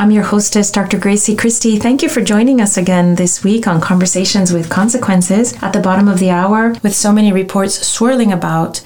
I'm your hostess, Dr. Grazie Christie. Thank you for joining us again this week on Conversations with Consequences at the bottom of the hour, with so many reports swirling about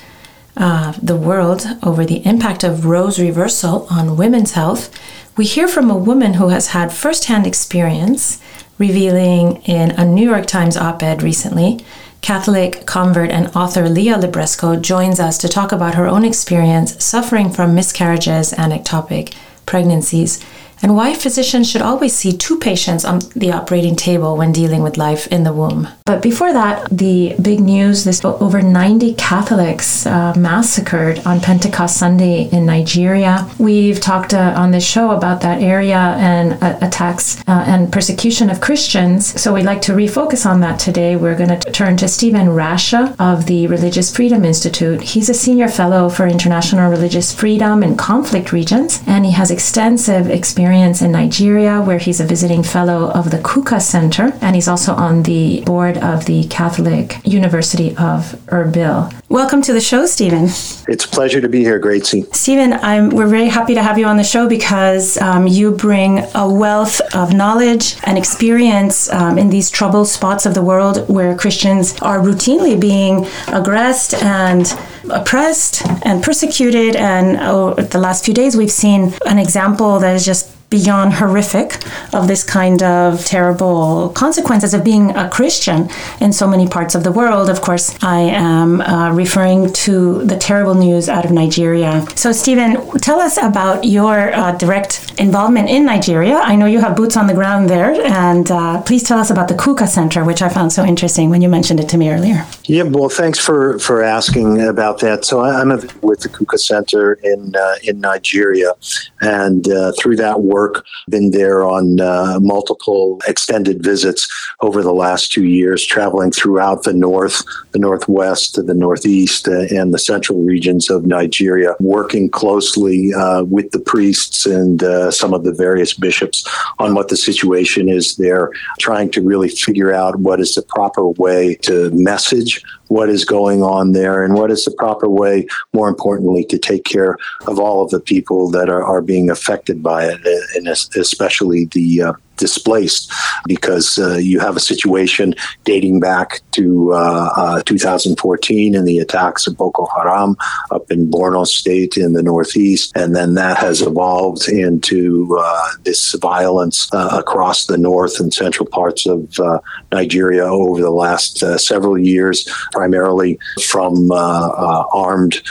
uh, the world over the impact of Roe's reversal on women's health. We hear from a woman who has had firsthand experience, revealing in a New York Times op ed recently. Catholic convert and author Leah Libresco joins us to talk about her own experience suffering from miscarriages and ectopic pregnancies and why physicians should always see two patients on the operating table when dealing with life in the womb. But before that, the big news this over 90 Catholics uh, massacred on Pentecost Sunday in Nigeria. We've talked uh, on this show about that area and uh, attacks uh, and persecution of Christians. So we'd like to refocus on that today. We're going to turn to Stephen Rasche of the Religious Freedom Institute. He's a senior fellow for international religious freedom in conflict regions, and he has extensive experience experience in Nigeria, where he's a visiting fellow of the Kukah Center, and he's also on the board of the Catholic University of Erbil. Welcome to the show, Stephen. It's a pleasure to be here, Grazie. Stephen, I'm, we're very happy to have you on the show because um, you bring a wealth of knowledge and experience um, in these troubled spots of the world where Christians are routinely being aggressed and oppressed and persecuted. And oh, the last few days, we've seen an example that is just beyond horrific of this kind of terrible consequences of being a Christian in so many parts of the world. Of course, I am uh, referring to the terrible news out of Nigeria. So, Stephen, tell us about your uh, direct involvement in Nigeria. I know you have boots on the ground there, and uh, please tell us about the Kukah Center, which I found so interesting when you mentioned it to me earlier. Yeah, well, thanks for, for asking about that. So, I'm with the Kukah Center in uh, in Nigeria, and uh, through that work work, been there on uh, multiple extended visits over the last two years, traveling throughout the north, the northwest, the northeast, uh, and the central regions of Nigeria, working closely uh, with the priests and uh, some of the various bishops on what the situation is there, trying to really figure out what is the proper way to message what is going on there and what is the proper way, more importantly, to take care of all of the people that are, are being affected by it, and especially the uh, displaced because uh, you have a situation dating back to uh, uh, 2014 and the attacks of Boko Haram up in Borno State in the Northeast. And then that has evolved into uh, this violence uh, across the north and central parts of uh, Nigeria over the last several years, primarily from armed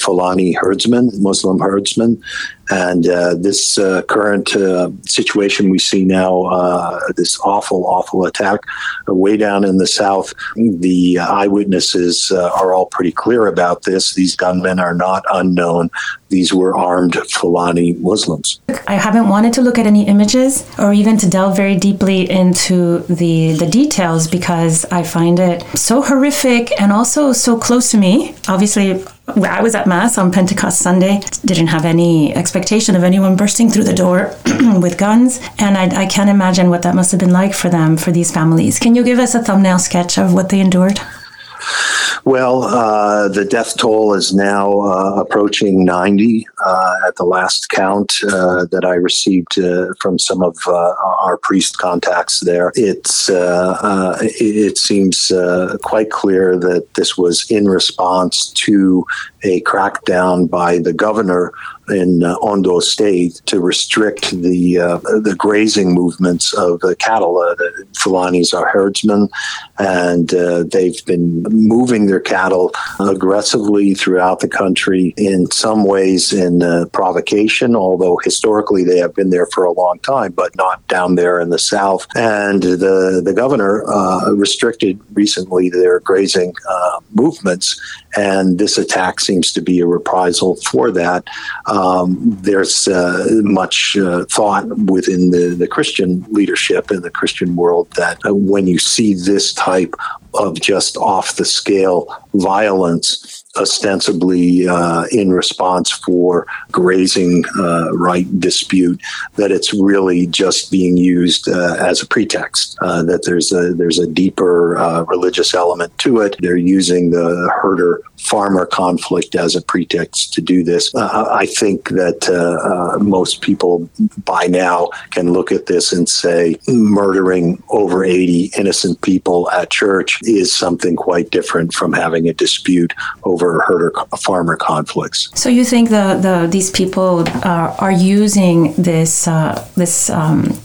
Fulani herdsmen, Muslim herdsmen. And uh, this uh, current uh, situation we see now, uh, this awful, awful attack way down in the south, the eyewitnesses uh, are all pretty clear about this. These gunmen are not unknown. These were armed Fulani Muslims. I haven't wanted to look at any images or even to delve very deeply into the, the details because I find it so horrific and also so close to me. Obviously, I was at Mass on Pentecost Sunday, didn't have any expectation of anyone bursting through the door with guns, and I, I can't imagine what that must have been like for them, for these families. Can you give us a thumbnail sketch of what they endured? Well, uh, the death toll is now uh, approaching 90 uh, at the last count uh, that I received uh, from some of uh, our priest contacts there. It's it seems quite clear that this was in response to a crackdown by the governor in uh, Ondo State to restrict the uh, the grazing movements of the cattle. Uh, the Fulanis are herdsmen, and uh, they've been moving their cattle aggressively throughout the country. In some ways, in uh, provocation, although historically they have been there for a long time, but not down there in the south. And the the governor uh, restricted recently their grazing movements, and this attack seems to be a reprisal for that. Um, there's uh, much uh, thought within the, the Christian leadership in the Christian world that uh, when you see this type of just off the scale violence ostensibly uh, in response for grazing uh, right dispute that it's really just being used uh, as a pretext uh, that there's a there's a deeper uh, religious element to it they're using the herder farmer conflict as a pretext to do this. Uh, I think that most people by now can look at this and say murdering over 80 innocent people at church is something quite different from having a dispute over herder farmer conflicts. So you think the, the these people uh, are using this uh, this um,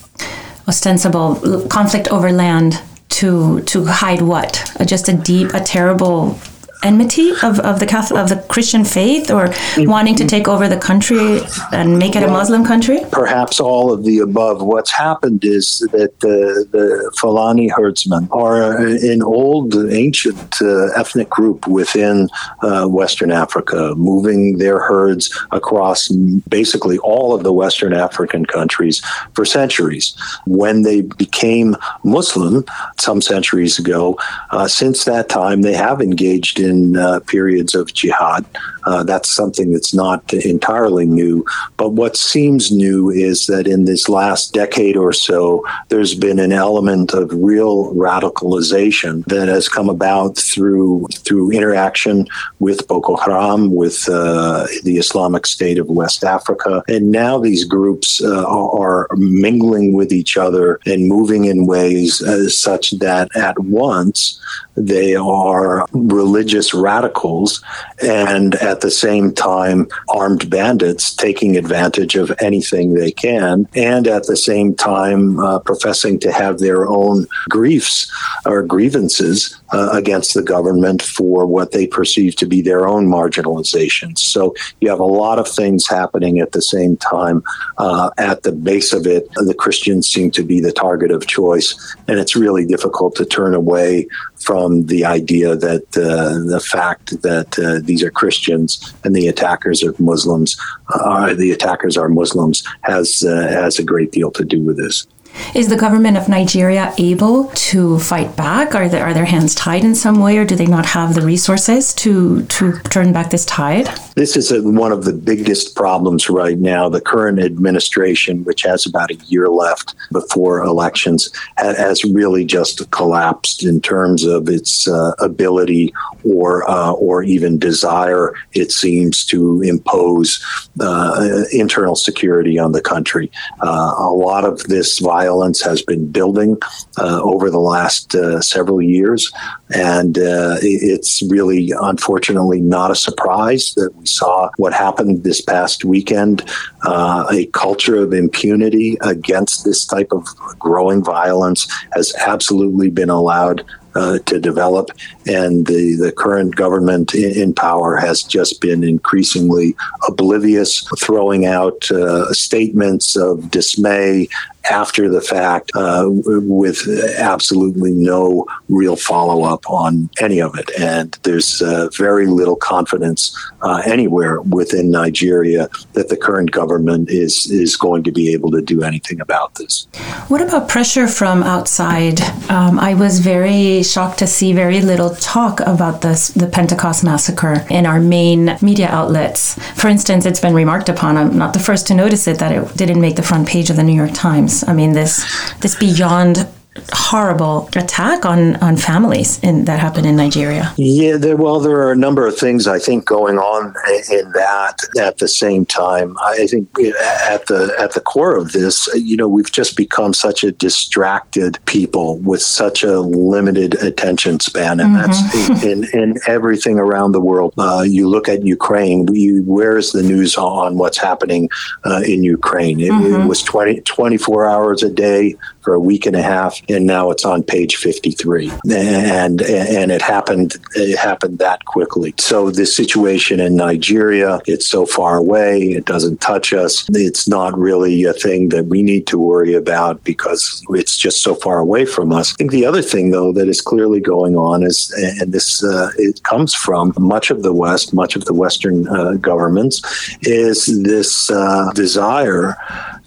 ostensible conflict over land to to hide what? Just a deep, a terrible enmity of, of the Catholic, of the Christian faith or wanting to take over the country and make it a Muslim country? Perhaps all of the above. What's happened is that the, the Fulani herdsmen are an old, ancient uh, ethnic group within uh, Western Africa, moving their herds across basically all of the Western African countries for centuries. When they became Muslim some centuries ago, uh, since that time, they have engaged in in uh, periods of jihad. Uh, that's something that's not entirely new. But what seems new is that in this last decade or so, there's been an element of real radicalization that has come about through through interaction with Boko Haram, with uh, the Islamic State of West Africa, and now these groups uh, are mingling with each other and moving in ways uh, such that at once they are religious radicals and at the same time armed bandits taking advantage of anything they can, and at the same time uh, professing to have their own griefs or grievances uh, against the government for what they perceive to be their own marginalizations. So you have a lot of things happening at the same time. Uh, at the base of it, the Christians seem to be the target of choice, and it's really difficult to turn away from the idea that uh, the fact that uh, these are Christians and the attackers are Muslims, uh, the attackers are Muslims, has uh, has a great deal to do with this. Is the government of Nigeria able to fight back? Are there are their hands tied in some way, or do they not have the resources to to turn back this tide? This is a, one of the biggest problems right now. The current administration, which has about a year left before elections, has really just collapsed in terms of its uh, ability or uh, or even desire. It seems to impose uh, internal security on the country. Uh, a lot of this violence has been building uh, over the last uh, several years, and it's really, unfortunately, not a surprise that we saw what happened this past weekend uh, a culture of impunity against this type of growing violence has absolutely been allowed uh, to develop. And the, the current government in, in, power has just been increasingly oblivious, throwing out uh, statements of dismay after the fact uh, with absolutely no real follow up on any of it. And there's uh, very little confidence uh, anywhere within Nigeria that the current government is, is going to be able to do anything about this. What about pressure from outside? Um, I was very shocked to see very little talk about this, the Pentecost massacre in our main media outlets. For instance, it's been remarked upon, I'm not the first to notice it, that it didn't make the front page of the New York Times. I mean, this, this beyond horrible attack on on families in, that happened in Nigeria. Yeah, there, well, there are a number of things I think going on in that at the same time. I think at the at the core of this, you know, we've just become such a distracted people with such a limited attention span, and mm-hmm. that's in, in, everything around the world. Uh, you look at Ukraine. We, where is the news on what's happening uh, in Ukraine? It, mm-hmm. it was 20, 24 hours a day for a week and a half, and now it's on page 53. And and it happened it happened that quickly. So the situation in Nigeria, it's so far away, it doesn't touch us. It's not really a thing that we need to worry about because it's just so far away from us. I think the other thing, though, that is clearly going on is, and this uh, it comes from much of the West, much of the Western uh, governments, is this uh, desire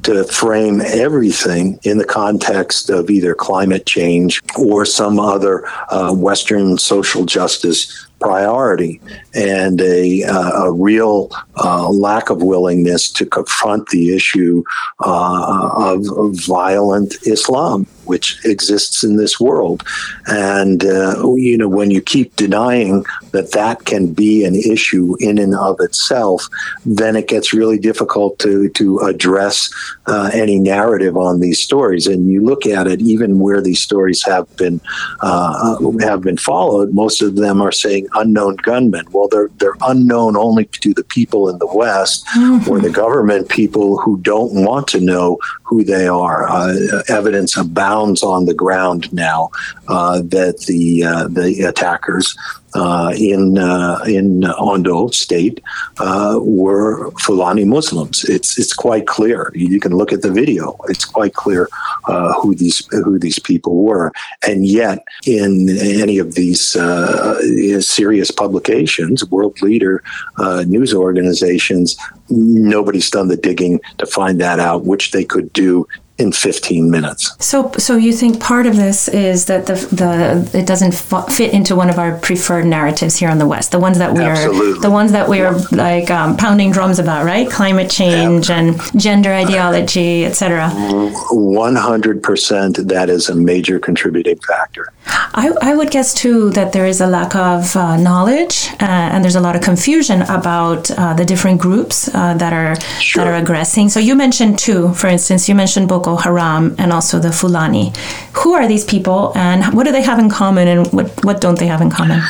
to frame everything in the context of either climate change or some other uh, Western social justice priority and a, uh, a real uh, lack of willingness to confront the issue uh, of, of, violent Islam, which exists in this world. And, uh, you know, when you keep denying that that can be an issue in and of itself, then it gets really difficult to, to address uh, any narrative on these stories. And you look at it, even where these stories have been uh, have been followed, most of them are saying unknown gunmen. Well, they're they're unknown only to the people in the West mm-hmm. or the government people who don't want to know who they are. Uh, evidence abounds on the ground now uh, that the uh, the attackers uh, in uh, in Ondo State uh, were Fulani Muslims. It's it's quite clear. You can look at the video. It's quite clear uh, who these who these people were. And yet, in any of these uh, serious publications, world leader uh, news organizations, nobody's done the digging to find that out, which they could do in 15 minutes. So, so you think part of this is that the the it doesn't fit into one of our preferred narratives here in the West, the ones that we are the ones that we are like um, pounding drums about, right? Climate change yeah. and gender ideology, etc. 100%. That is a major contributing factor. I, I would guess too that there is a lack of uh, knowledge uh, and there's a lot of confusion about uh, the different groups uh, that are sure. that are aggressing. So you mentioned two, for instance, you mentioned Boko Haram and also the Fulani. Who are these people and what do they have in common and what, what don't they have in common?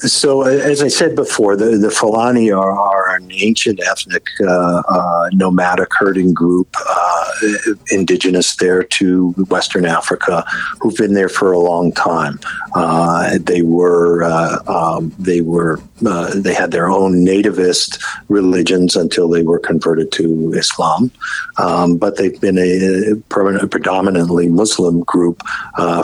So, as I said before, the, the Fulani are, are an ancient ethnic uh, uh, nomadic herding group, uh, indigenous there to Western Africa, who've been there for a long time. Uh, they were uh, um, they were uh, they had their own nativist religions until they were converted to Islam, um, but they've been a, a predominantly Muslim group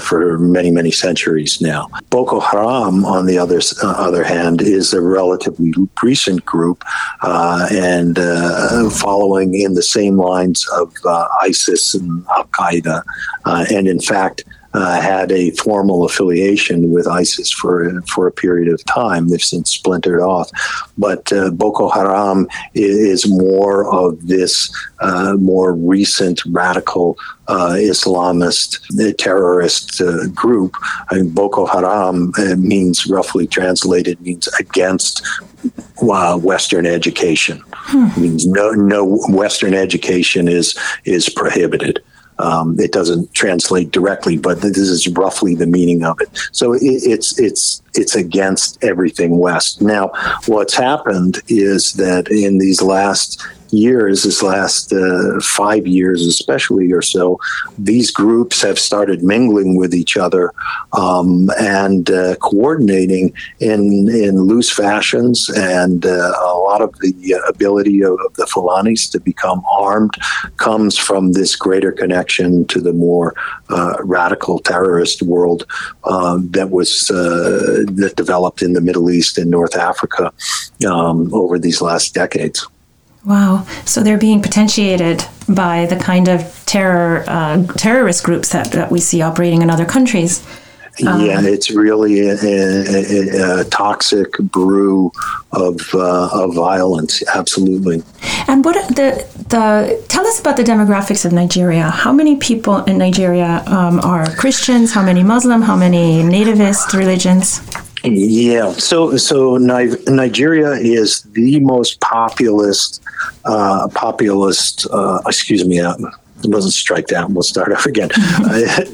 for many many centuries now. Boko Haram, on the other other hand, is a relatively recent group uh, and uh, following in the same lines of uh, ISIS and Al Qaeda. Uh, and in fact, uh, had a formal affiliation with ISIS for for a period of time. They've since splintered off, but uh, Boko Haram is, more of this uh, more recent radical uh, Islamist uh, terrorist uh, group. I mean, Boko Haram means roughly translated means against Western education. Hmm. It means no no Western education is is prohibited. Um, it doesn't translate directly, but this is roughly the meaning of it. So it, it's it's it's against everything West. Now, what's happened is that in these last years, this last uh, five years especially or so, these groups have started mingling with each other um, and uh, coordinating in in loose fashions, and uh, a lot of the ability of, of, the Fulanis to become armed comes from this greater connection to the more uh, radical terrorist world um, that was uh, that developed in the Middle East and North Africa um, over these last decades. Wow. So they're being potentiated by the kind of terror uh, terrorist groups that, that we see operating in other countries. Um, yeah, it's really a, a, a toxic brew of uh, of violence. Absolutely. And what the the tell us about the demographics of Nigeria. How many people in Nigeria um, are Christians? How many Muslim? How many nativist religions? Yeah, so so Nigeria is the most populist, uh, populist. Uh, excuse me, uh, it wasn't strike down. We'll start off again. uh,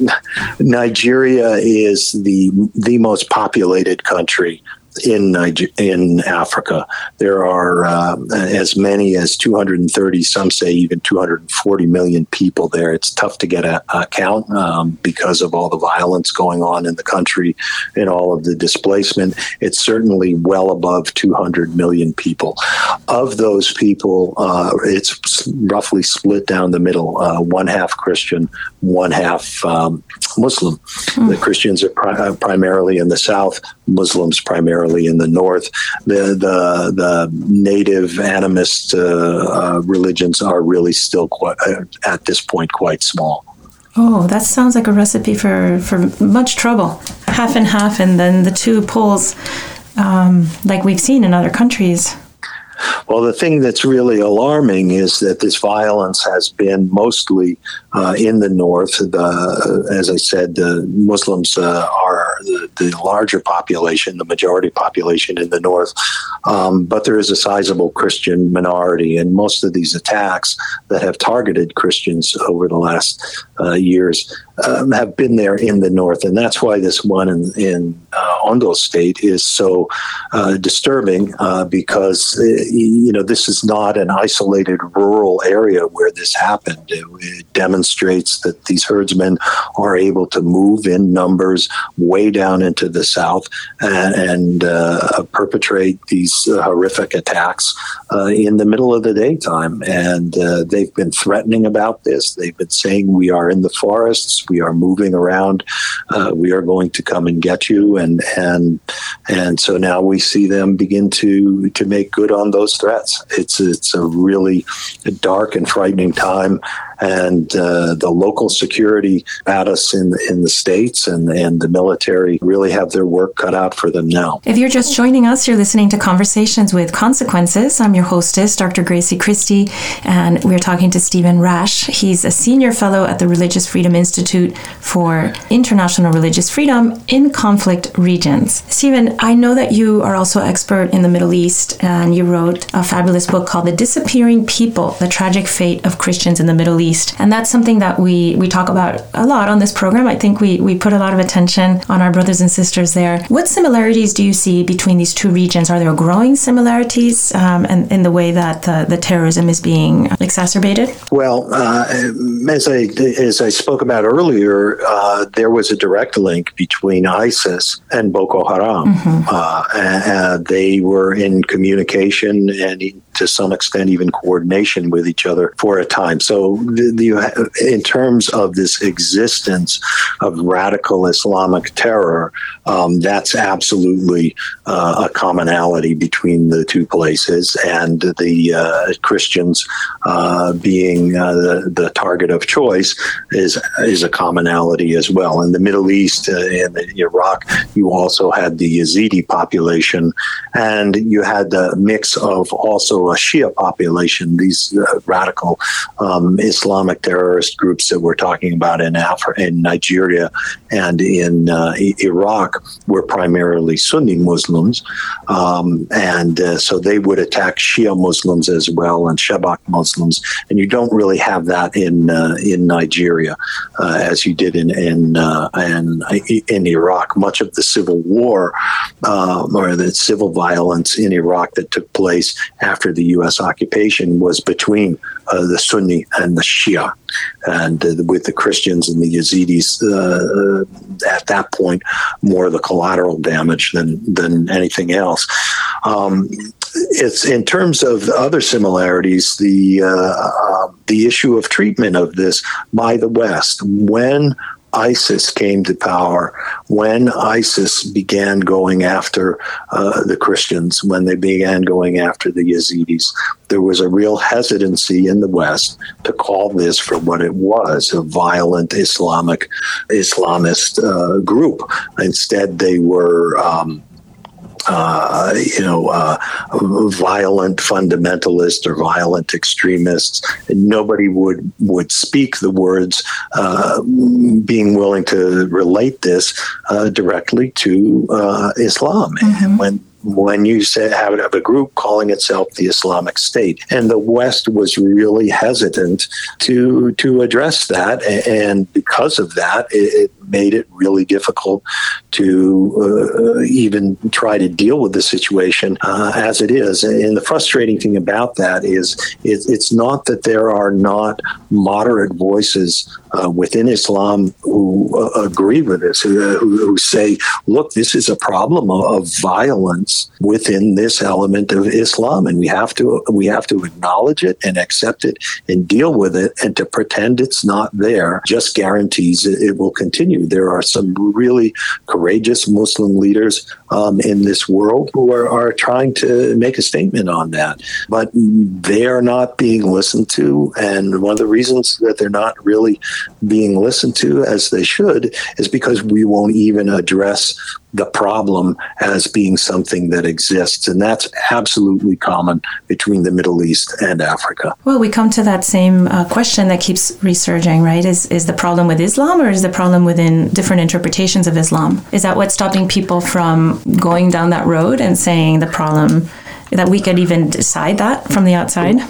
Nigeria is the the most populated country in Niger- in Africa. There are uh, as many as 230, some say even 240 million people there. It's tough to get a, a count um, because of all the violence going on in the country and all of the displacement. It's certainly well above 200 million people. Of those people, uh, it's roughly split down the middle: uh, one half Christian, one half um, Muslim. Mm. The Christians are pri- primarily in the south, Muslims primarily in the north. The the, the native animist uh, uh, religions are really still quite, uh, at this point quite small. Oh, that sounds like a recipe for, for much trouble. Half and half, and then the two poles, um, like we've seen in other countries. Well, the thing that's really alarming is that this violence has been mostly uh, in the north. The, as I said, the Muslims uh, are the, the, larger population, the majority population in the north, um, but there is a sizable Christian minority, and most of these attacks that have targeted Christians over the last uh, years um, have been there in the north, and that's why this one in, in uh, Ondo State is so uh, disturbing uh, because uh, you know this is not an isolated rural area where this happened. It, it, demonstrates that these herdsmen are able to move in numbers way down into the south and, and uh, perpetrate these uh, horrific attacks in the middle of the daytime. And they've been threatening about this. They've been saying we are in the forests we are moving around. Uh, we are going to come and get you, and and and so now we see them begin to to make good on those threats. It's it's a really dark and frightening time and uh, the local security apparatus in in the states and and the military really have their work cut out for them now. If you're just joining us, you're listening to Conversations with Consequences. I'm your hostess, Dr. Grazie Christie, and we're talking to Stephen Rasche. He's a senior fellow at the Religious Freedom Institute for International Religious Freedom in conflict regions. Stephen, I know that you are also expert in the Middle East, and you wrote a fabulous book called The Disappearing People: The Tragic Fate of Christians in the Middle East. And that's something that we, we talk about a lot on this program. I think we, we put a lot of attention on our brothers and sisters there. What similarities do you see between these two regions? Are there growing similarities um, in, in the way that the, the terrorism is being exacerbated? Well, uh, as, I, as I spoke about earlier, uh, there was a direct link between ISIS and Boko Haram. Mm-hmm. Uh, and they were in communication and to some extent even coordination with each other for a time. So, the, the, in terms of this existence of radical Islamic terror, um, that's absolutely uh, a commonality between the two places, and the uh, Christians uh, being uh, the, the target of choice is is a commonality as well. In the Middle East, uh, in Iraq, you also had the Yazidi population, and you had the mix of also a Shia population, these uh, radical um, Islamic terrorist groups that we're talking about in Africa, in Nigeria, and in uh, Iraq were primarily Sunni Muslims, um, and uh, so they would attack Shia Muslims as well and Shabak Muslims, and you don't really have that in uh, in Nigeria uh, as you did in in, uh, in in Iraq. Much of the civil war or the civil violence in Iraq that took place after the U.S. occupation was between uh, the Sunni and the Shia, and uh, with the Christians and the Yazidis uh, at that point more the collateral damage than than anything else. Um, it's in terms of other similarities, the uh, the issue of treatment of this by the West when ISIS came to power, when ISIS began going after uh, the Christians, when they began going after the Yazidis, there was a real hesitancy in the West to call this for what it was a violent Islamic Islamist uh, group. Instead, they were. Um, uh, you know, uh, violent fundamentalists or violent extremists. Nobody would would speak the words, uh, being willing to relate this uh, directly to uh, Islam. Mm-hmm. And when when you say have, a group calling itself the Islamic State, and the West was really hesitant to to address that, and because of that, it, made it really difficult to uh, even try to deal with the situation uh, as it is. And the frustrating thing about that is it, it's not that there are not moderate voices uh, within Islam who uh, agree with this, who, who, say, look, this is a problem of, of, violence within this element of Islam, and we have to we have to acknowledge it and accept it and deal with it, and to pretend it's not there just guarantees it, it will continue. There are some really courageous Muslim leaders um, in this world who are, are trying to make a statement on that, but they are not being listened to, and one of the reasons that they're not really being listened to as they should is because we won't even address the problem as being something that exists. And that's absolutely common between the Middle East and Africa. Well, we come to that same uh, question that keeps resurging, right? Is, is the problem with Islam or is the problem within different interpretations of Islam? Is that what's stopping people from going down that road and saying the problem? That we could even decide that from the outside?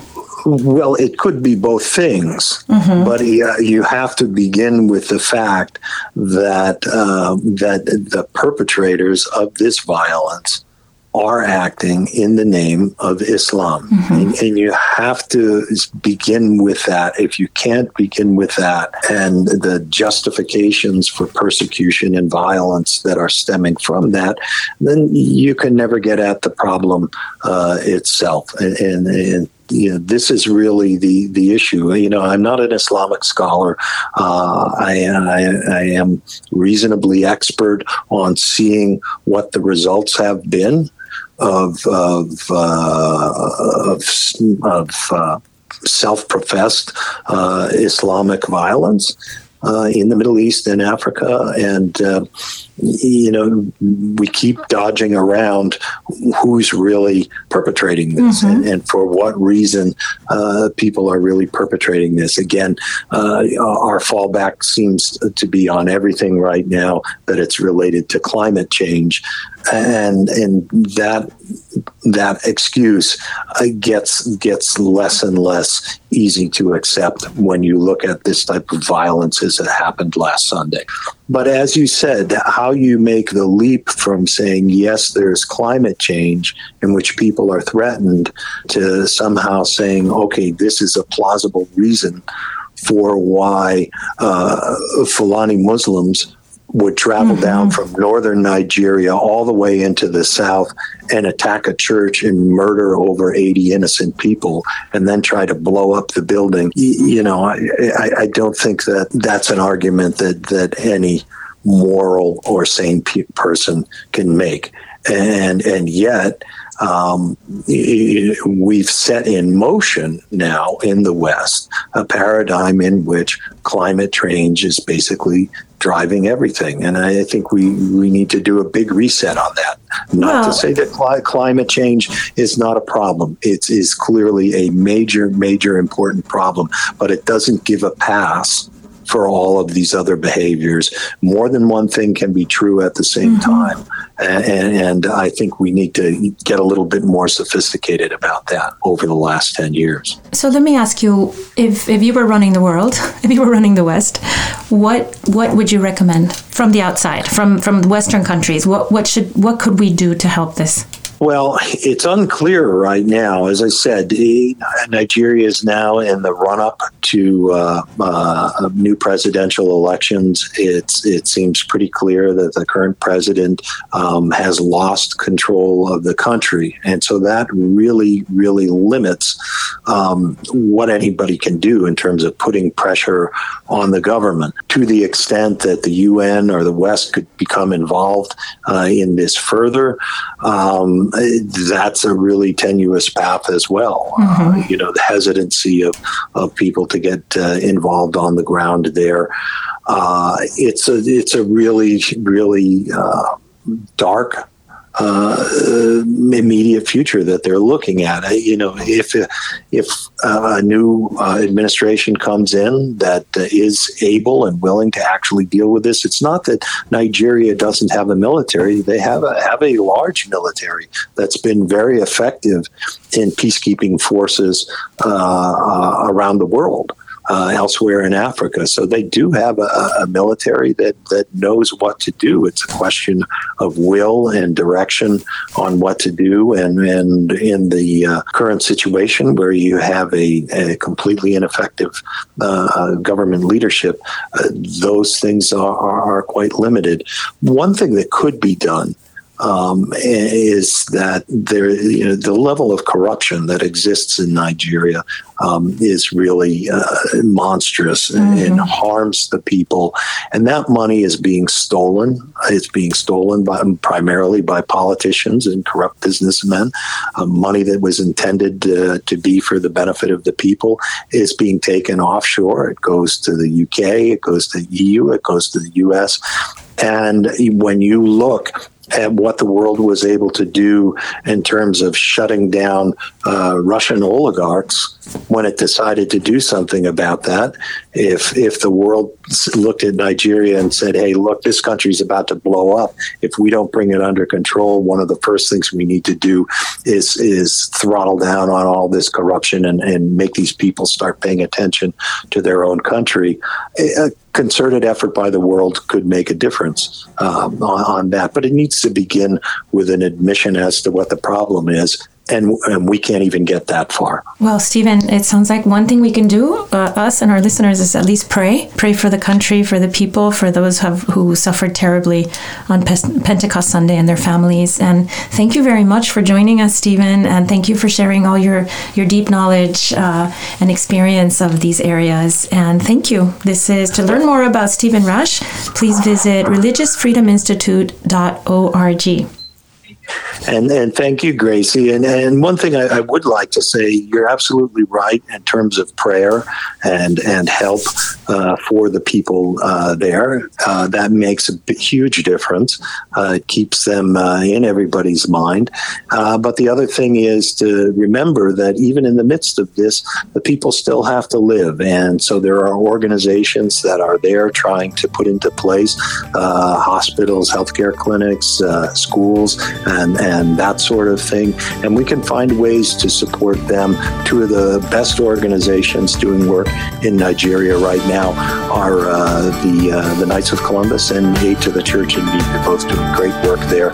Well, it could be both things, mm-hmm. but uh, you have to begin with the fact that uh, that the perpetrators of this violence are acting in the name of Islam. Mm-hmm. And, and, you have to begin with that. If you can't begin with that and the justifications for persecution and violence that are stemming from that, then you can never get at the problem uh, itself. And, and, and you know, this is really the the issue. You know, I'm not an Islamic scholar. Uh, I, I, I am reasonably expert on seeing what the results have been of of uh, of, of uh, self-professed uh, Islamic violence uh, in the Middle East and Africa, and uh, you know we keep dodging around who's really perpetrating this mm-hmm. and, and, for what reason uh, people are really perpetrating this. Again, uh, our fallback seems to be on everything right now that it's related to climate change, and and that that excuse uh, gets gets less and less easy to accept when you look at this type of violence as it happened last Sunday. But as you said, how you make the leap from saying yes, there's climate change in which people are threatened to somehow saying, okay, this is a plausible reason for why uh, Fulani Muslims would travel mm-hmm. down from northern Nigeria all the way into the south and attack a church and murder over 80 innocent people and then try to blow up the building. You know, I, I, I don't think that that's an argument that, that any moral or sane pe- person can make. And, and yet, um, we've set in motion now in the West a paradigm in which climate change is basically driving everything. And I think we, we need to do a big reset on that. Not well, to say that cli- climate change is not a problem. It is clearly a major, major important problem, but it doesn't give a pass for all of these other behaviors. More than one thing can be true at the same mm-hmm. time. And, and, I think we need to get a little bit more sophisticated about that over the last 10 years. So let me ask you if, if you were running the world, if you were running the West, what what would you recommend from the outside, from, from Western countries? What, what, should, what could we do to help this? Well, it's unclear right now. As I said, Nigeria is now in the run up to uh, uh, new presidential elections. It's, it seems pretty clear that the current president um, has lost control of the country. And so that really, really limits um, what anybody can do in terms of putting pressure on the government to the extent that the UN or the West could become involved uh, in this further. Um, that's a really tenuous path as well. Mm-hmm. Uh, you know, the hesitancy of, of people to get uh, involved on the ground there. Uh, it's a it's a really really uh, dark uh, immediate future that they're looking at. Uh, you know, if if uh, a new uh, administration comes in that uh, able and willing to actually deal with this, it's not that Nigeria doesn't have a military; they have a have a large military that's been very effective in peacekeeping forces uh, around the world. Uh, elsewhere in Africa. So they do have a, a, military that, that knows what to do. It's a question of will and direction on what to do. And, and in the uh, current situation where you have a, a completely ineffective uh, government leadership, uh, those things are, are, are quite limited. One thing that could be done um, is that there, you know, the level of corruption that exists in Nigeria um, is really uh, monstrous mm-hmm. and, harms the people. And that money is being stolen. It's being stolen by, primarily by politicians and corrupt businessmen. Uh, money that was intended uh, to be for the benefit of the people is being taken offshore. It goes to the UK, it goes to the EU, it goes to the US. And when you look at what the world was able to do in terms of shutting down uh, Russian oligarchs when it decided to do something about that. If if the world looked at Nigeria and said, "Hey, look, this country's about to blow up. If we don't bring it under control, one of the first things we need to do is is throttle down on all this corruption and, and make these people start paying attention to their own country." A concerted effort by the world could make a difference um, on, on that, but it needs to begin with an admission as to what the problem is and, and we can't even get that far. Well, Stephen, it sounds like one thing we can do, uh, us and our listeners, is at least pray. Pray for the country, for the people, for those have, who suffered terribly on Pentecost Sunday and their families. And thank you very much for joining us, Stephen, and thank you for sharing all your, your deep knowledge uh, and experience of these areas. And thank you. This is to learn more about Stephen Rasche, please visit religiousfreedominstitute.org. And and thank you, Grazie. And and one thing I, I, would like to say, you're absolutely right in terms of prayer and and help uh, for the people uh, there. Uh, that makes a huge difference. Uh, it keeps them uh, in everybody's mind. Uh, but the other thing is to remember that even in the midst of this, the people still have to live, and so there are organizations that are there trying to put into place hospitals, healthcare clinics, schools and, and that sort of thing. And we can find ways to support them. Two of the best organizations doing work in Nigeria right now are uh, the, uh, the Knights of Columbus and Aid to the Church in Need. They're both doing great work there.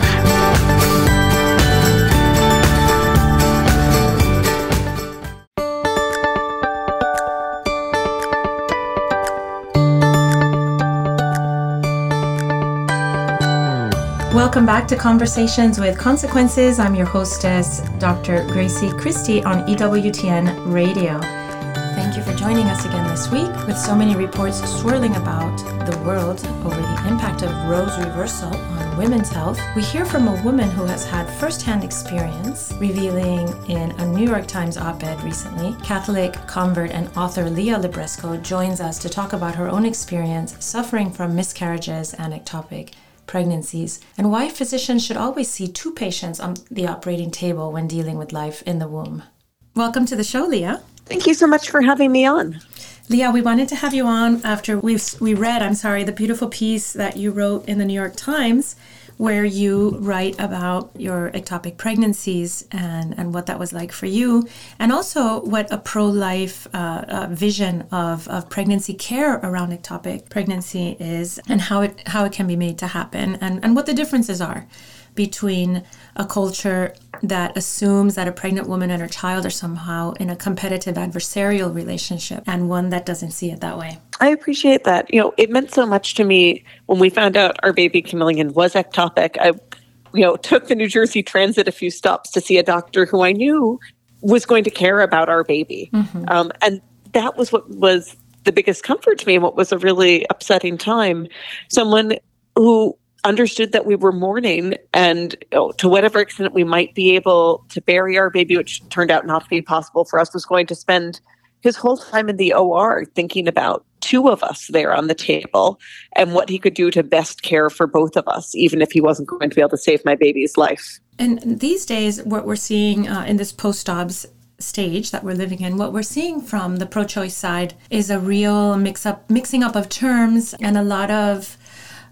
Welcome back to Conversations with Consequences. I'm your hostess, Dr. Grazie Christie on EWTN Radio. Thank you for joining us again this week with so many reports swirling about the world over the impact of Roe's reversal on women's health. We hear from a woman who has had firsthand experience, revealing in a New York Times op ed recently. Catholic convert and author Leah Libresco joins us to talk about her own experience suffering from miscarriages and ectopic pregnancies, and why physicians should always see two patients on the operating table when dealing with life in the womb. Welcome to the show, Leah. Thank you so much for having me on. Leah, we wanted to have you on after we we read, I'm sorry, the beautiful piece that you wrote in the New York Times where you write about your ectopic pregnancies and, and what that was like for you, and also what a pro life uh, uh, vision of, of pregnancy care around ectopic pregnancy is, and how it, how it can be made to happen, and, and what the differences are between a culture that assumes that a pregnant woman and her child are somehow in a competitive adversarial relationship and one that doesn't see it that way. I appreciate that. You know, it meant so much to me when we found out our baby chameleon was ectopic. I you know, took the New Jersey Transit a few stops to see a doctor who I knew was going to care about our baby. Mm-hmm. Um, and that was what was the biggest comfort to me and what was a really upsetting time. Someone who understood that we were mourning and know, to whatever extent we might be able to bury our baby, which turned out not to be possible for us, was going to spend his whole time in the OR thinking about two of us there on the table and what he could do to best care for both of us, even if he wasn't going to be able to save my baby's life. And these days, what we're seeing uh, in this post Dobbs stage that we're living in, what we're seeing from the pro choice side is a real mix up, mixing up of terms and a lot of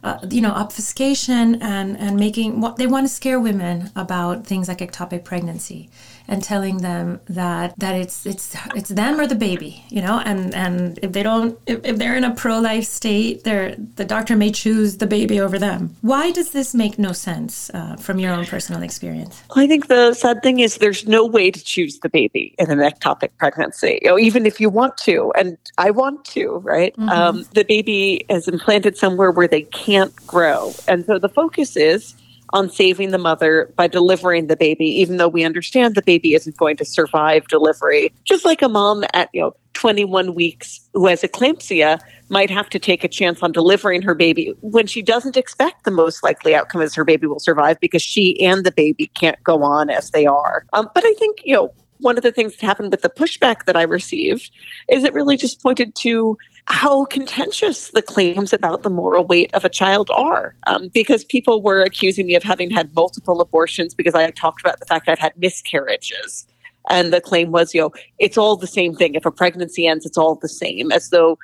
uh, you know, obfuscation and, and making what they want to scare women about things like ectopic pregnancy. And telling them that that it's it's it's them or the baby, you know, and and if they don't if, if they're in a pro life state, they're the doctor may choose the baby over them. Why does this make no sense uh, from your own personal experience? I think the sad thing is there's no way to choose the baby in an ectopic pregnancy, you know, even if you want to, and I want to, right? Mm-hmm. Um, the baby is implanted somewhere where they can't grow, and so the focus is on saving the mother by delivering the baby, even though we understand the baby isn't going to survive delivery. Just like a mom at, you know, 21 weeks who has eclampsia might have to take a chance on delivering her baby when she doesn't expect the most likely outcome is her baby will survive because she and the baby can't go on as they are. Um, but I think, you know, one of the things that happened with the pushback that I received is it really just pointed to how contentious the claims about the moral weight of a child are. Um, because people were accusing me of having had multiple abortions because I had talked about the fact I've had miscarriages. And the claim was, you know, it's all the same thing. If a pregnancy ends, it's all the same, as though,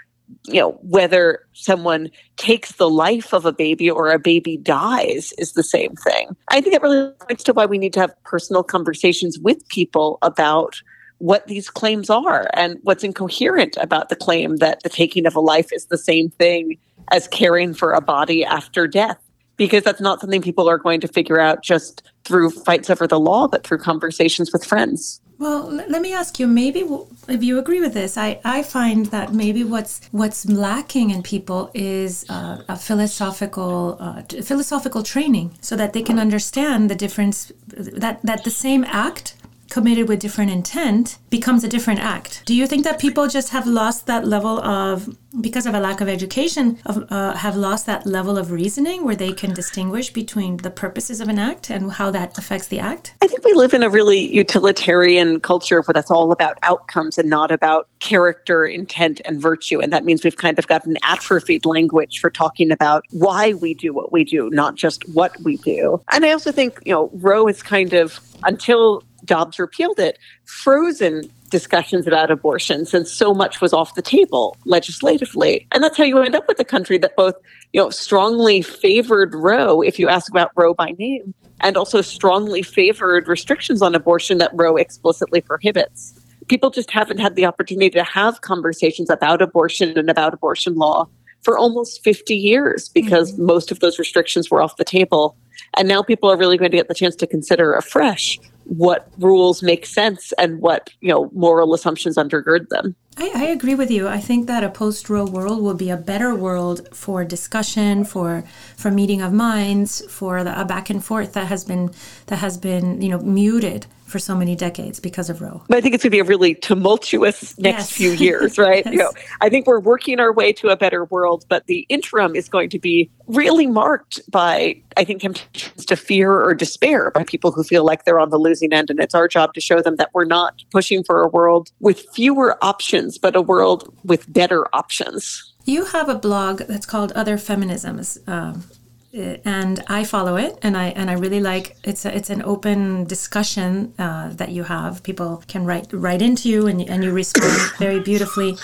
you know, whether someone takes the life of a baby or a baby dies is the same thing. I think it really points to why we need to have personal conversations with people about what these claims are and what's incoherent about the claim that the taking of a life is the same thing as caring for a body after death because that's not something people are going to figure out just through fights over the law but through conversations with friends well, let me ask you. Maybe if you agree with this, I, I find that maybe what's what's lacking in people is uh, a philosophical uh, philosophical training, so that they can understand the difference that that the same act committed with different intent becomes a different act. Do you think that people just have lost that level of, because of a lack of education, of, uh, have lost that level of reasoning where they can distinguish between the purposes of an act and how that affects the act? I think we live in a really utilitarian culture where that's all about outcomes and not about character, intent, and virtue. And that means we've kind of got an atrophied language for talking about why we do what we do, not just what we do. And I also think, you know, Roe is kind of until Dobbs repealed it, frozen discussions about abortion since so much was off the table legislatively. And that's how you end up with a country that both, you know, strongly favored Roe, if you ask about Roe by name, and also strongly favored restrictions on abortion that Roe explicitly prohibits. People just haven't had the opportunity to have conversations about abortion and about abortion law for almost 50 years because mm-hmm. most of those restrictions were off the table. And now people are really going to get the chance to consider afresh what rules make sense and what you know moral assumptions undergird them. I, I agree with you. I think that a post-Roe world will be a better world for discussion, for for meeting of minds, for the, a back and forth that has been that has been you know muted for so many decades because of Roe. But I think it's going to be a really tumultuous next yes. few years, right? yes. You know, I think we're working our way to a better world, but the interim is going to be really marked by, I think, temptations to fear or despair by people who feel like they're on the losing end. And it's our job to show them that we're not pushing for a world with fewer options, but a world with better options. You have a blog that's called Other Feminisms. Um, and I follow it, and I and I really like it's a, it's an open discussion uh, that you have. People can write write into you, and and you respond very beautifully.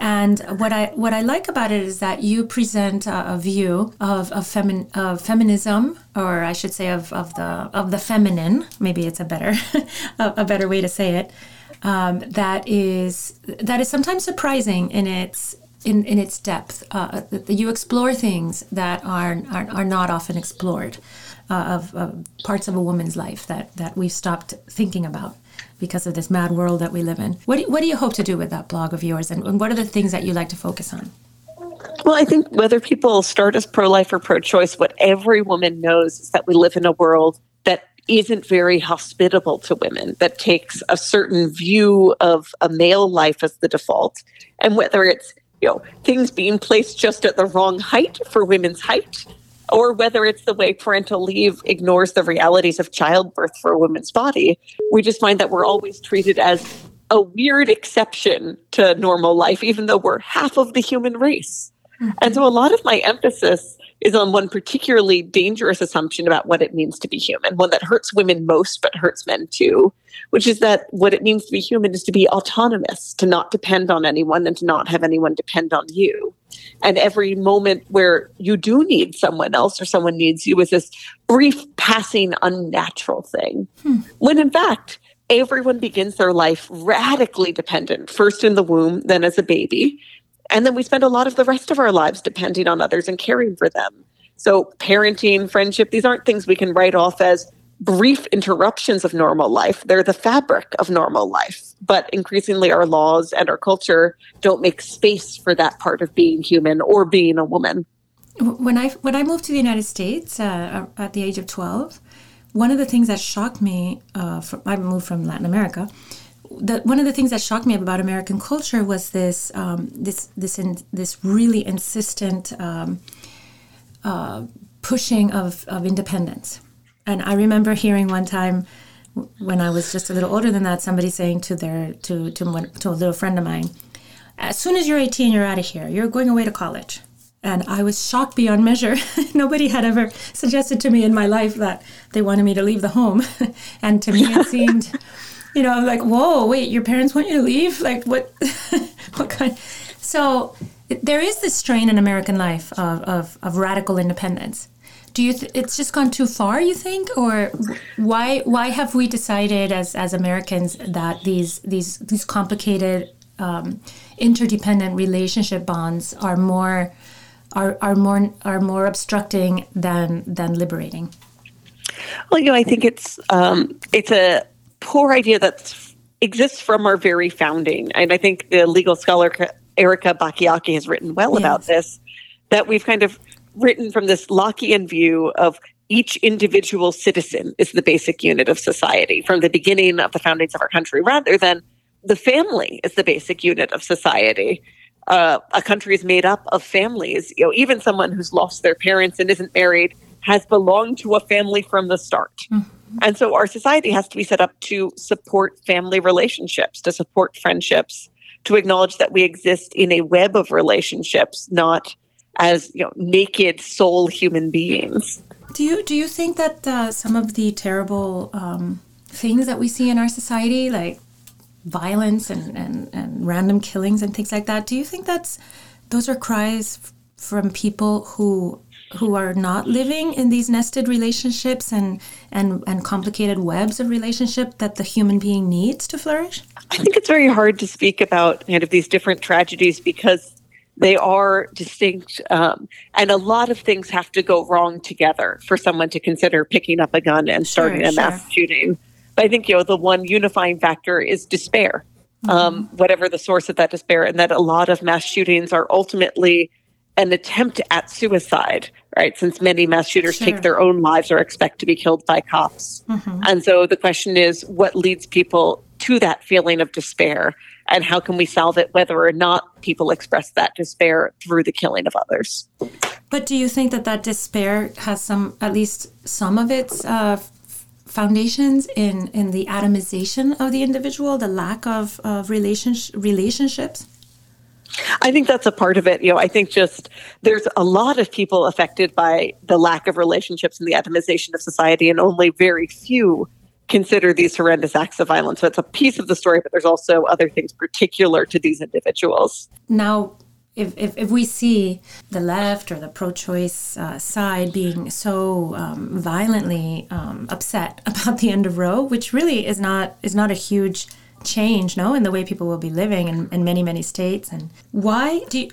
And what I what I like about it is that you present a, a view of of, femin, of feminism, or I should say of, of the of the feminine. Maybe it's a better a, a better way to say it. Um, that is that is sometimes surprising in its in, in its depth. Uh, you explore things that are, are, are not often explored uh, of, of, parts of a woman's life that, that we've stopped thinking about because of this mad world that we live in. What do, what do you hope to do with that blog of yours, and, and what are the things that you like to focus on? Well, I think whether people start as pro life or pro choice, what every woman knows is that we live in a world that isn't very hospitable to women, that takes a certain view of a male life as the default. And whether it's you know things being placed just at the wrong height for women's height or whether it's the way parental leave ignores the realities of childbirth for a woman's body we just find that we're always treated as a weird exception to normal life even though we're half of the human race. And so a lot of my emphasis is on one particularly dangerous assumption about what it means to be human, one that hurts women most but hurts men too, which is that what it means to be human is to be autonomous, to not depend on anyone and to not have anyone depend on you. And every moment where you do need someone else or someone needs you is this brief, passing, unnatural thing. Hmm. When in fact, everyone begins their life radically dependent, first in the womb, then as a baby. And then we spend a lot of the rest of our lives depending on others and caring for them. So, parenting, friendship, these aren't things we can write off as brief interruptions of normal life. They're the fabric of normal life. But increasingly, our laws and our culture don't make space for that part of being human or being a woman. When I when I moved to the United States uh, at the age of twelve, one of the things that shocked me, uh, from, I moved from Latin America. That one of the things that shocked me about American culture was this um, this this in, this really insistent um, uh, pushing of, of independence. And I remember hearing one time when I was just a little older than that, somebody saying to their to to, to a little friend of mine, "As soon as you're 18, you're out of here. You're going away to college." And I was shocked beyond measure. Nobody had ever suggested to me in my life that they wanted me to leave the home. and to me, it seemed, you know, like, whoa, wait, your parents want you to leave? Like, what, what kind? So there is this strain in American life of, of, of radical independence. Do you? Th- it's just gone too far, you think, or why? Why have we decided as as Americans that these these these complicated um, interdependent relationship bonds are more are, are more are more obstructing than than liberating? Well, you know, I think it's um, it's a poor idea that exists from our very founding, and I think the legal scholar Erica Bachiochi has written well yes. about this. That we've kind of written from this Lockean view of each individual citizen is the basic unit of society from the beginning of the foundings of our country, rather than the family is the basic unit of society uh, a country is made up of families. You know, even someone who's lost their parents and isn't married has belonged to a family from the start. Mm-hmm. And so our society has to be set up to support family relationships, to support friendships, to acknowledge that we exist in a web of relationships, not as you know naked soul human beings. Do you do you think that uh, some of the terrible um, things that we see in our society, like violence and, and, and random killings and things like that. Do you think that's those are cries from people who who are not living in these nested relationships and, and and complicated webs of relationship that the human being needs to flourish? I think it's very hard to speak about kind of these different tragedies because they are distinct um, and a lot of things have to go wrong together for someone to consider picking up a gun and starting sure, a mass sure. shooting but I think you know the one unifying factor is despair, mm-hmm. um, whatever the source of that despair, and that a lot of mass shootings are ultimately an attempt at suicide, right? Since many mass shooters sure. take their own lives or expect to be killed by cops, mm-hmm. and so the question is, what leads people to that feeling of despair, and how can we solve it, whether or not people express that despair through the killing of others? But do you think that that despair has some, at least some of its uh, foundations in in the atomization of the individual, the lack of of relationship relationships? I think that's a part of it. You know, I think just there's a lot of people affected by the lack of relationships and the atomization of society, and only very few consider these horrendous acts of violence. So it's a piece of the story, but there's also other things particular to these individuals. Now, if, if, if we see the left or the pro-choice uh, side being so um, violently um, upset about the end of Roe, which really is not is not a huge change, no, in the way people will be living in, in many many states, and why do you,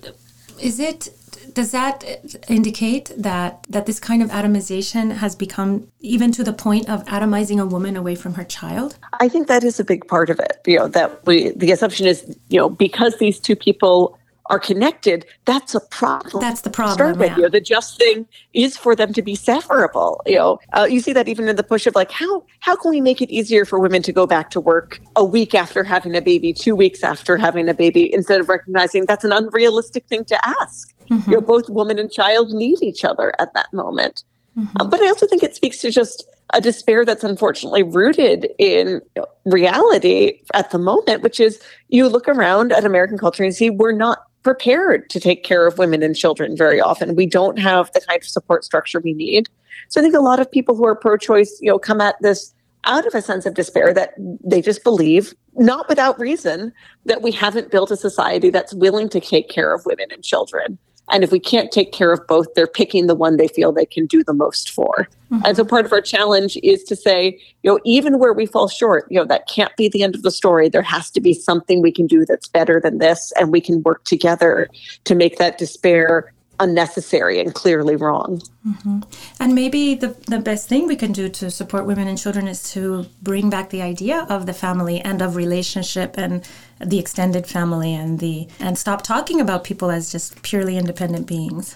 is it? Does that indicate that that this kind of atomization has become even to the point of atomizing a woman away from her child? I think that is a big part of it. You know that we the assumption is you know because these two people are connected, that's a problem. That's the problem. Start with yeah. you. The just thing is for them to be separable. You know, uh, you see that even in the push of like how how can we make it easier for women to go back to work a week after having a baby, two weeks after having a baby, instead of recognizing that's an unrealistic thing to ask. Mm-hmm. You know, both woman and child need each other at that moment. Mm-hmm. Uh, but I also think it speaks to just a despair that's unfortunately rooted in reality at the moment, which is you look around at American culture and see we're not prepared to take care of women and children very often. We don't have the kind of support structure we need. So I think a lot of people who are pro-choice, you know, come at this out of a sense of despair that they just believe, not without reason, that we haven't built a society that's willing to take care of women and children. And if we can't take care of both, they're picking the one they feel they can do the most for. Mm-hmm. And so part of our challenge is to say, you know, even where we fall short, you know, that can't be the end of the story. There has to be something we can do that's better than this. And we can work together to make that despair unnecessary and clearly wrong. Mm-hmm. And maybe the, the best thing we can do to support women and children is to bring back the idea of the family and of relationship and the extended family and the and stop talking about people as just purely independent beings.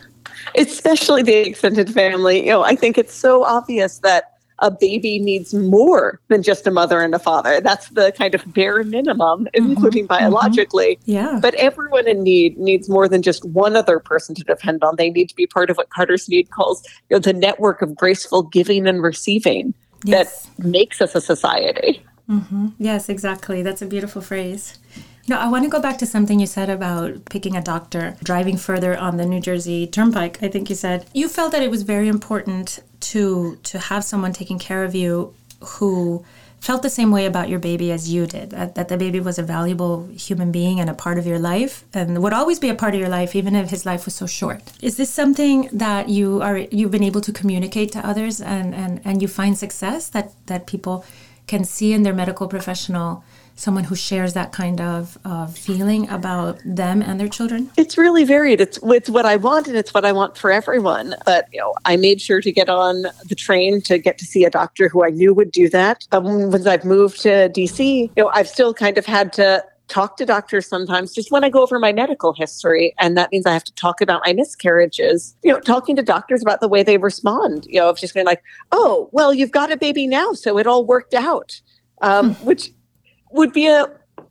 Especially the extended family. You know, I think it's so obvious that a baby needs more than just a mother and a father. That's the kind of bare minimum, mm-hmm. including mm-hmm. biologically. Mm-hmm. Yeah. But everyone in need needs more than just one other person to depend on. They need to be part of what Carter Snead calls you know, the network of graceful giving and receiving yes. that makes us a society. Mm-hmm. Yes, exactly. That's a beautiful phrase. No, I want to go back to something you said about picking a doctor, driving further on the New Jersey Turnpike. I think you said you felt that it was very important to to have someone taking care of you who felt the same way about your baby as you did that, that, the baby was a valuable human being and a part of your life and would always be a part of your life even if his life was so short is this something that you are you've been able to communicate to others and and, and you find success that that people can see in their medical professional someone who shares that kind of uh, feeling about them and their children? It's really varied. It's it's what I want, and it's what I want for everyone. But you know, I made sure to get on the train to get to see a doctor who I knew would do that. Um, once I've moved to DC, you know, I've still kind of had to talk to doctors sometimes just when I go over my medical history. And that means I have to talk about my miscarriages, you know, talking to doctors about the way they respond, you know, of just going like, oh, well, you've got a baby now, so it all worked out. Um, hmm. which would be a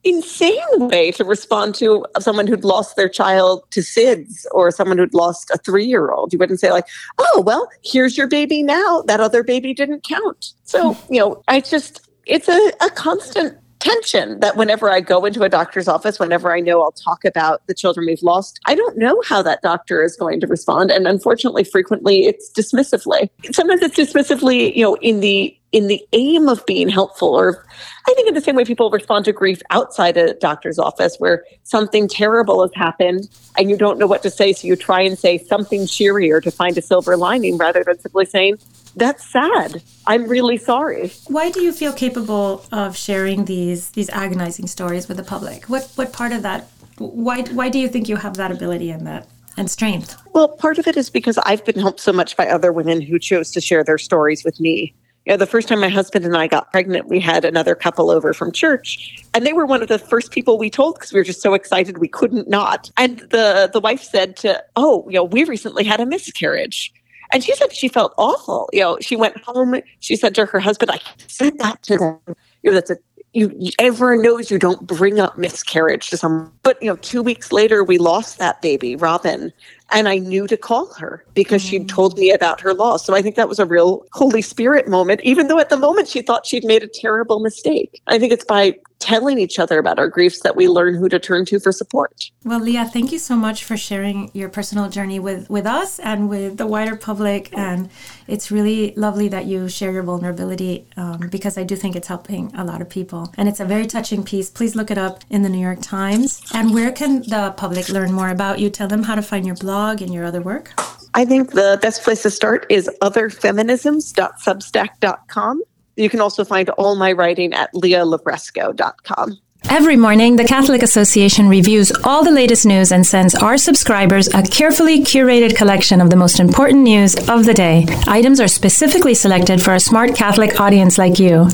insane way to respond to someone who'd lost their child to SIDS or someone who'd lost a three year old. You wouldn't say, like, oh, well, here's your baby now. That other baby didn't count. So, you know, I just, it's a, a constant tension that whenever I go into a doctor's office, whenever I know I'll talk about the children we've lost, I don't know how that doctor is going to respond. And unfortunately, frequently it's dismissively. Sometimes it's dismissively, you know, in the in the aim of being helpful or i think in the same way people respond to grief outside a doctor's office where something terrible has happened and you don't know what to say so you try and say something cheerier to find a silver lining rather than simply saying that's sad. I'm really sorry. Why do you feel capable of sharing these these agonizing stories with the public? What what part of that why why do you think you have that ability and that and strength? Well, part of it is because I've been helped so much by other women who chose to share their stories with me you know, the first time my husband and I got pregnant, we had another couple over from church, and they were one of the first people we told because we were just so excited we couldn't not. And the the wife said to, "Oh, you know, we recently had a miscarriage." And she said she felt awful. You know, she went home. She said to her husband, "I said that to them. You know, that's a you, everyone knows you don't bring up miscarriage to someone." But you know, two weeks later, we lost that baby, Robin, and I knew to call her because mm. she'd told me about her loss. So I think that was a real Holy Spirit moment, even though at the moment she thought she'd made a terrible mistake. I think it's by telling each other about our griefs that we learn who to turn to for support. Well, Leah, thank you so much for sharing your personal journey with, with us and with the wider public. And it's really lovely that you share your vulnerability um, because I do think it's helping a lot of people. And it's a very touching piece. Please look it up in the New York Times. And where can the public learn more about you? Tell them how to find your blog and your other work. I think the best place to start is otherfeminisms.substack.com. You can also find all my writing at leahlibresco.com. Every morning, the Catholic Association reviews all the latest news and sends our subscribers a carefully curated collection of the most important news of the day. Items are specifically selected for a smart Catholic audience like you.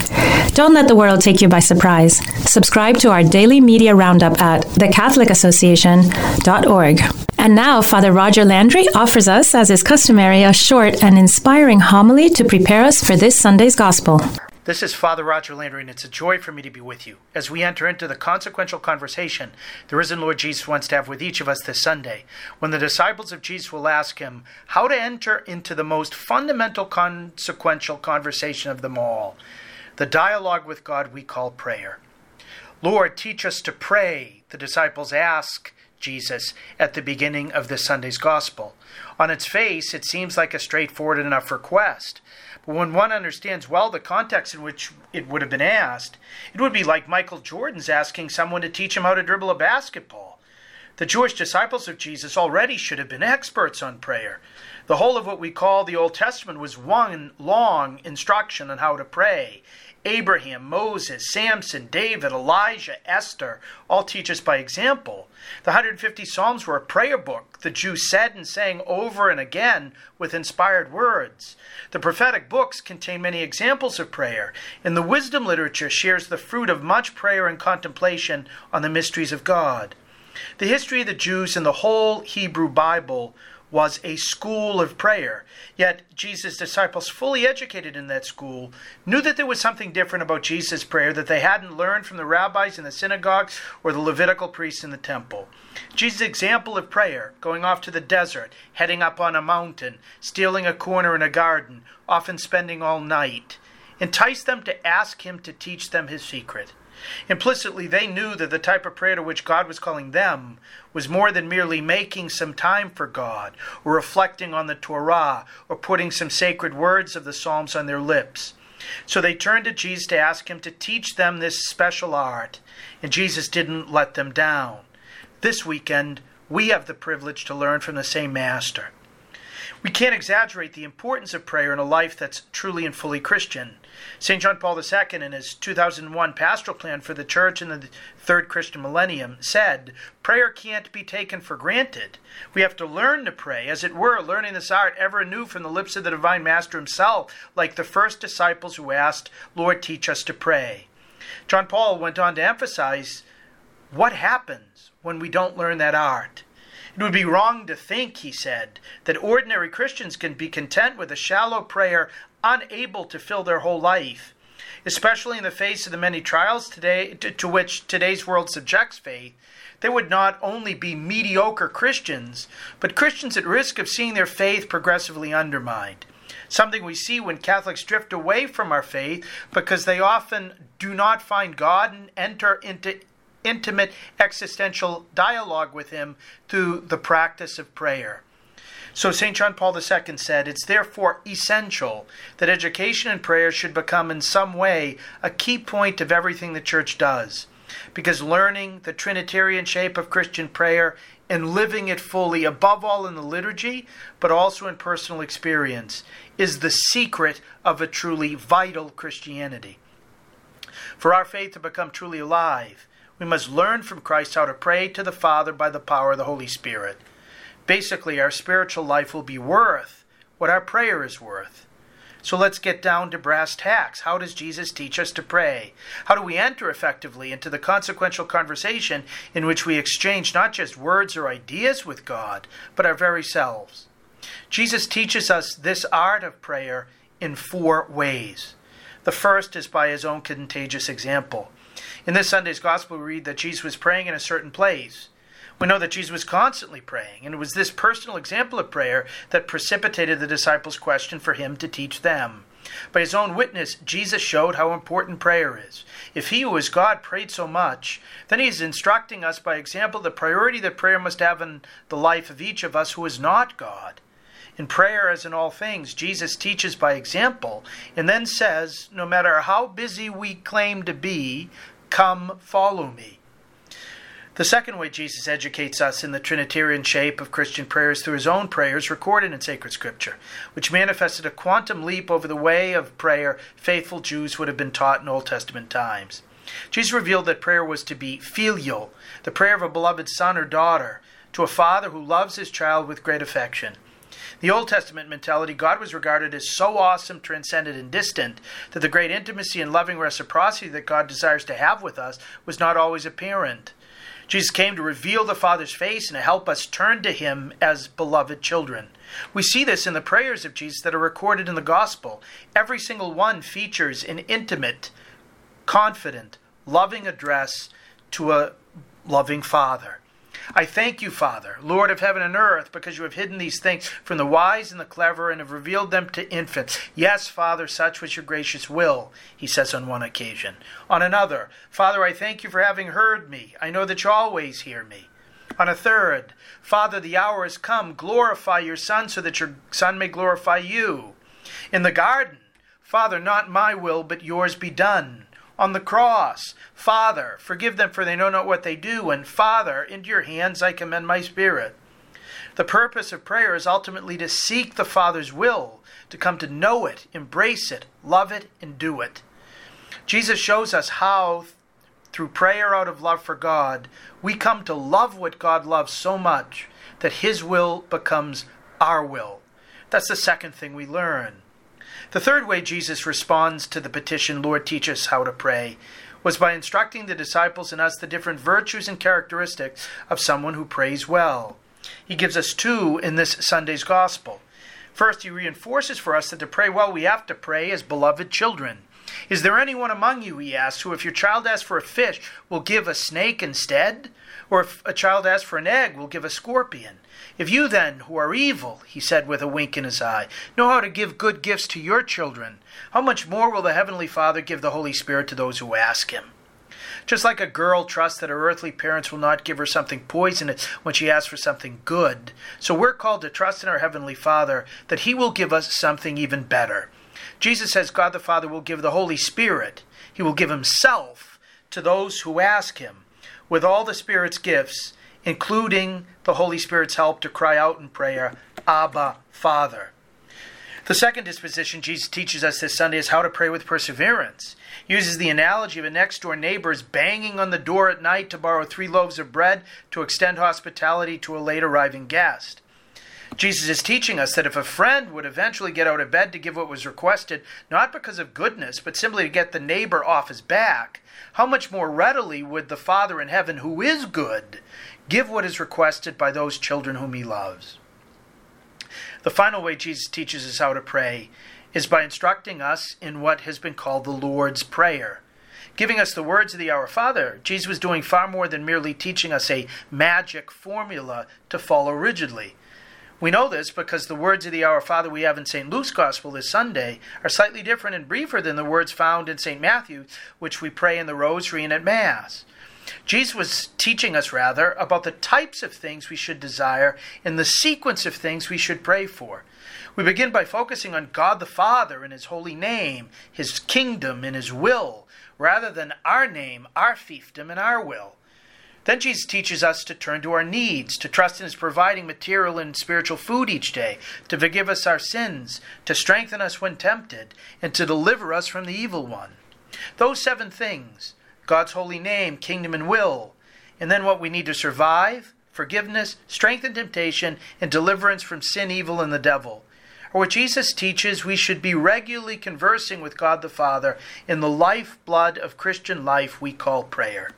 Don't let the world take you by surprise. Subscribe to our daily media roundup at thecatholicAssociation.org. And now, Father Roger Landry offers us, as is customary, a short and inspiring homily to prepare us for this Sunday's Gospel. This is Father Roger Landry, and it's a joy for me to be with you as we enter into the consequential conversation the risen Lord Jesus wants to have with each of us this Sunday, when the disciples of Jesus will ask him how to enter into the most fundamental consequential conversation of them all the dialogue with God we call prayer. Lord, teach us to pray, the disciples ask Jesus at the beginning of this Sunday's Gospel. On its face, it seems like a straightforward enough request. When one understands well the context in which it would have been asked, it would be like Michael Jordan's asking someone to teach him how to dribble a basketball. The Jewish disciples of Jesus already should have been experts on prayer. The whole of what we call the Old Testament was one long instruction on how to pray. Abraham, Moses, Samson, David, Elijah, Esther all teach us by example. The 150 Psalms were a prayer book the Jews said and sang over and again with inspired words. The prophetic books contain many examples of prayer, and the wisdom literature shares the fruit of much prayer and contemplation on the mysteries of God. The history of the Jews and the whole Hebrew Bible was a school of prayer. Yet Jesus' disciples, fully educated in that school, knew that there was something different about Jesus' prayer that they hadn't learned from the rabbis in the synagogues or the Levitical priests in the temple. Jesus' example of prayer, going off to the desert, heading up on a mountain, stealing a corner in a garden, often spending all night, enticed them to ask him to teach them his secret. Implicitly, they knew that the type of prayer to which God was calling them was more than merely making some time for God, or reflecting on the Torah, or putting some sacred words of the Psalms on their lips. So they turned to Jesus to ask him to teach them this special art, and Jesus didn't let them down. This weekend, we have the privilege to learn from the same master. We can't exaggerate the importance of prayer in a life that's truly and fully Christian. St. John Paul II, in his 2001 pastoral plan for the church in the third Christian millennium, said, Prayer can't be taken for granted. We have to learn to pray, as it were, learning this art ever anew from the lips of the Divine Master himself, like the first disciples who asked, Lord, teach us to pray. John Paul went on to emphasize what happens when we don't learn that art. It would be wrong to think, he said, that ordinary Christians can be content with a shallow prayer unable to fill their whole life, especially in the face of the many trials today to, to which today's world subjects faith. They would not only be mediocre Christians, but Christians at risk of seeing their faith progressively undermined. Something we see when Catholics drift away from our faith because they often do not find God and enter into intimate existential dialogue with Him through the practice of prayer. So St. John Paul II said, It's therefore essential that education and prayer should become in some way a key point of everything the Church does. Because learning the Trinitarian shape of Christian prayer and living it fully, above all in the liturgy, but also in personal experience, is the secret of a truly vital Christianity. For our faith to become truly alive, we must learn from Christ how to pray to the Father by the power of the Holy Spirit. Basically, our spiritual life will be worth what our prayer is worth. So let's get down to brass tacks. How does Jesus teach us to pray? How do we enter effectively into the consequential conversation in which we exchange not just words or ideas with God, but our very selves? Jesus teaches us this art of prayer in four ways. The first is by his own contagious example. In this Sunday's Gospel, we read that Jesus was praying in a certain place. We know that Jesus was constantly praying, and it was this personal example of prayer that precipitated the disciples' question for him to teach them. By his own witness, Jesus showed how important prayer is. If he who is God prayed so much, then he is instructing us by example the priority that prayer must have in the life of each of us who is not God. In prayer, as in all things, Jesus teaches by example and then says, no matter how busy we claim to be, come follow me. The second way Jesus educates us in the Trinitarian shape of Christian prayer is through his own prayers recorded in sacred scripture, which manifested a quantum leap over the way of prayer faithful Jews would have been taught in Old Testament times. Jesus revealed that prayer was to be filial, the prayer of a beloved son or daughter, to a father who loves his child with great affection. The Old Testament mentality, God was regarded as so awesome, transcendent, and distant that the great intimacy and loving reciprocity that God desires to have with us was not always apparent. Jesus came to reveal the Father's face and to help us turn to Him as beloved children. We see this in the prayers of Jesus that are recorded in the Gospel. Every single one features an intimate, confident, loving address to a loving Father. I thank you, Father, Lord of heaven and earth, because you have hidden these things from the wise and the clever and have revealed them to infants. Yes, Father, such was your gracious will, he says on one occasion. On another, Father, I thank you for having heard me. I know that you always hear me. On a third, Father, the hour has come. Glorify your Son so that your Son may glorify you. In the garden, Father, not my will, but yours be done. On the cross. Father, forgive them for they know not what they do. And Father, into your hands I commend my spirit. The purpose of prayer is ultimately to seek the Father's will, to come to know it, embrace it, love it, and do it. Jesus shows us how, through prayer out of love for God, we come to love what God loves so much that His will becomes our will. That's the second thing we learn. The third way Jesus responds to the petition, Lord, teach us how to pray, was by instructing the disciples and us the different virtues and characteristics of someone who prays well. He gives us two in this Sunday's Gospel. First, he reinforces for us that to pray well, we have to pray as beloved children. Is there anyone among you, he asks, who, if your child asks for a fish, will give a snake instead? Or if a child asks for an egg, will give a scorpion? If you then, who are evil, he said with a wink in his eye, know how to give good gifts to your children, how much more will the Heavenly Father give the Holy Spirit to those who ask him? Just like a girl trusts that her earthly parents will not give her something poisonous when she asks for something good, so we're called to trust in our Heavenly Father that He will give us something even better. Jesus says God the Father will give the Holy Spirit, He will give Himself to those who ask Him. With all the Spirit's gifts, including the Holy Spirit's help to cry out in prayer, Abba, Father. The second disposition Jesus teaches us this Sunday is how to pray with perseverance. He uses the analogy of a next door neighbor's banging on the door at night to borrow three loaves of bread to extend hospitality to a late arriving guest. Jesus is teaching us that if a friend would eventually get out of bed to give what was requested, not because of goodness, but simply to get the neighbor off his back, how much more readily would the Father in heaven, who is good, give what is requested by those children whom he loves. The final way Jesus teaches us how to pray is by instructing us in what has been called the Lord's Prayer. Giving us the words of the Our Father, Jesus was doing far more than merely teaching us a magic formula to follow rigidly. We know this because the words of the Our Father we have in St. Luke's Gospel this Sunday are slightly different and briefer than the words found in St. Matthew, which we pray in the Rosary and at Mass. Jesus was teaching us, rather, about the types of things we should desire and the sequence of things we should pray for. We begin by focusing on God the Father and His holy name, His kingdom, and His will, rather than our name, our fiefdom, and our will. Then Jesus teaches us to turn to our needs, to trust in His providing material and spiritual food each day, to forgive us our sins, to strengthen us when tempted, and to deliver us from the evil one. Those seven things God's holy name, kingdom, and will. And then what we need to survive forgiveness, strength in temptation, and deliverance from sin, evil, and the devil. Or what Jesus teaches, we should be regularly conversing with God the Father in the lifeblood of Christian life we call prayer.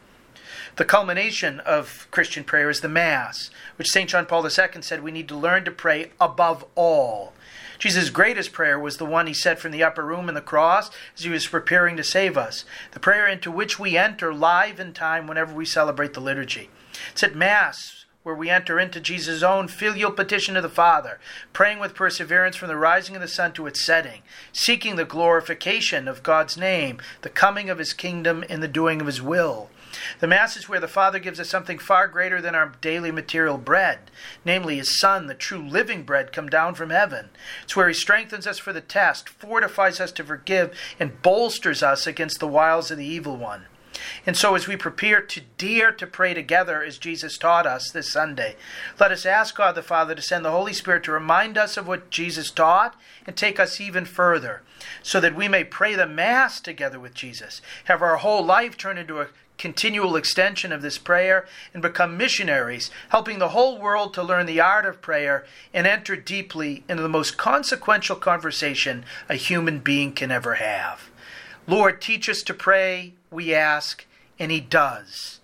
The culmination of Christian prayer is the Mass, which St. John Paul II said we need to learn to pray above all. Jesus' greatest prayer was the one he said from the upper room in the cross as he was preparing to save us, the prayer into which we enter live in time whenever we celebrate the liturgy. It's at Mass where we enter into Jesus' own filial petition to the Father, praying with perseverance from the rising of the sun to its setting, seeking the glorification of God's name, the coming of his kingdom, and the doing of his will. The Mass is where the Father gives us something far greater than our daily material bread, namely His Son, the true living bread, come down from heaven. It's where He strengthens us for the test, fortifies us to forgive, and bolsters us against the wiles of the evil one. And so, as we prepare to dare to pray together as Jesus taught us this Sunday, let us ask God the Father to send the Holy Spirit to remind us of what Jesus taught and take us even further, so that we may pray the Mass together with Jesus, have our whole life turn into a continual extension of this prayer and become missionaries, helping the whole world to learn the art of prayer and enter deeply into the most consequential conversation a human being can ever have. Lord, teach us to pray, we ask, and He does.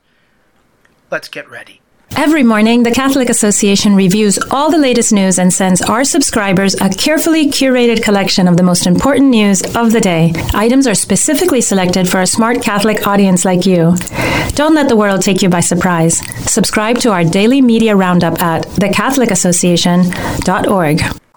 Let's get ready. Every morning, the Catholic Association reviews all the latest news and sends our subscribers a carefully curated collection of the most important news of the day. Items are specifically selected for a smart Catholic audience like you. Don't let the world take you by surprise. Subscribe to our daily media roundup at thecatholicassociation.org.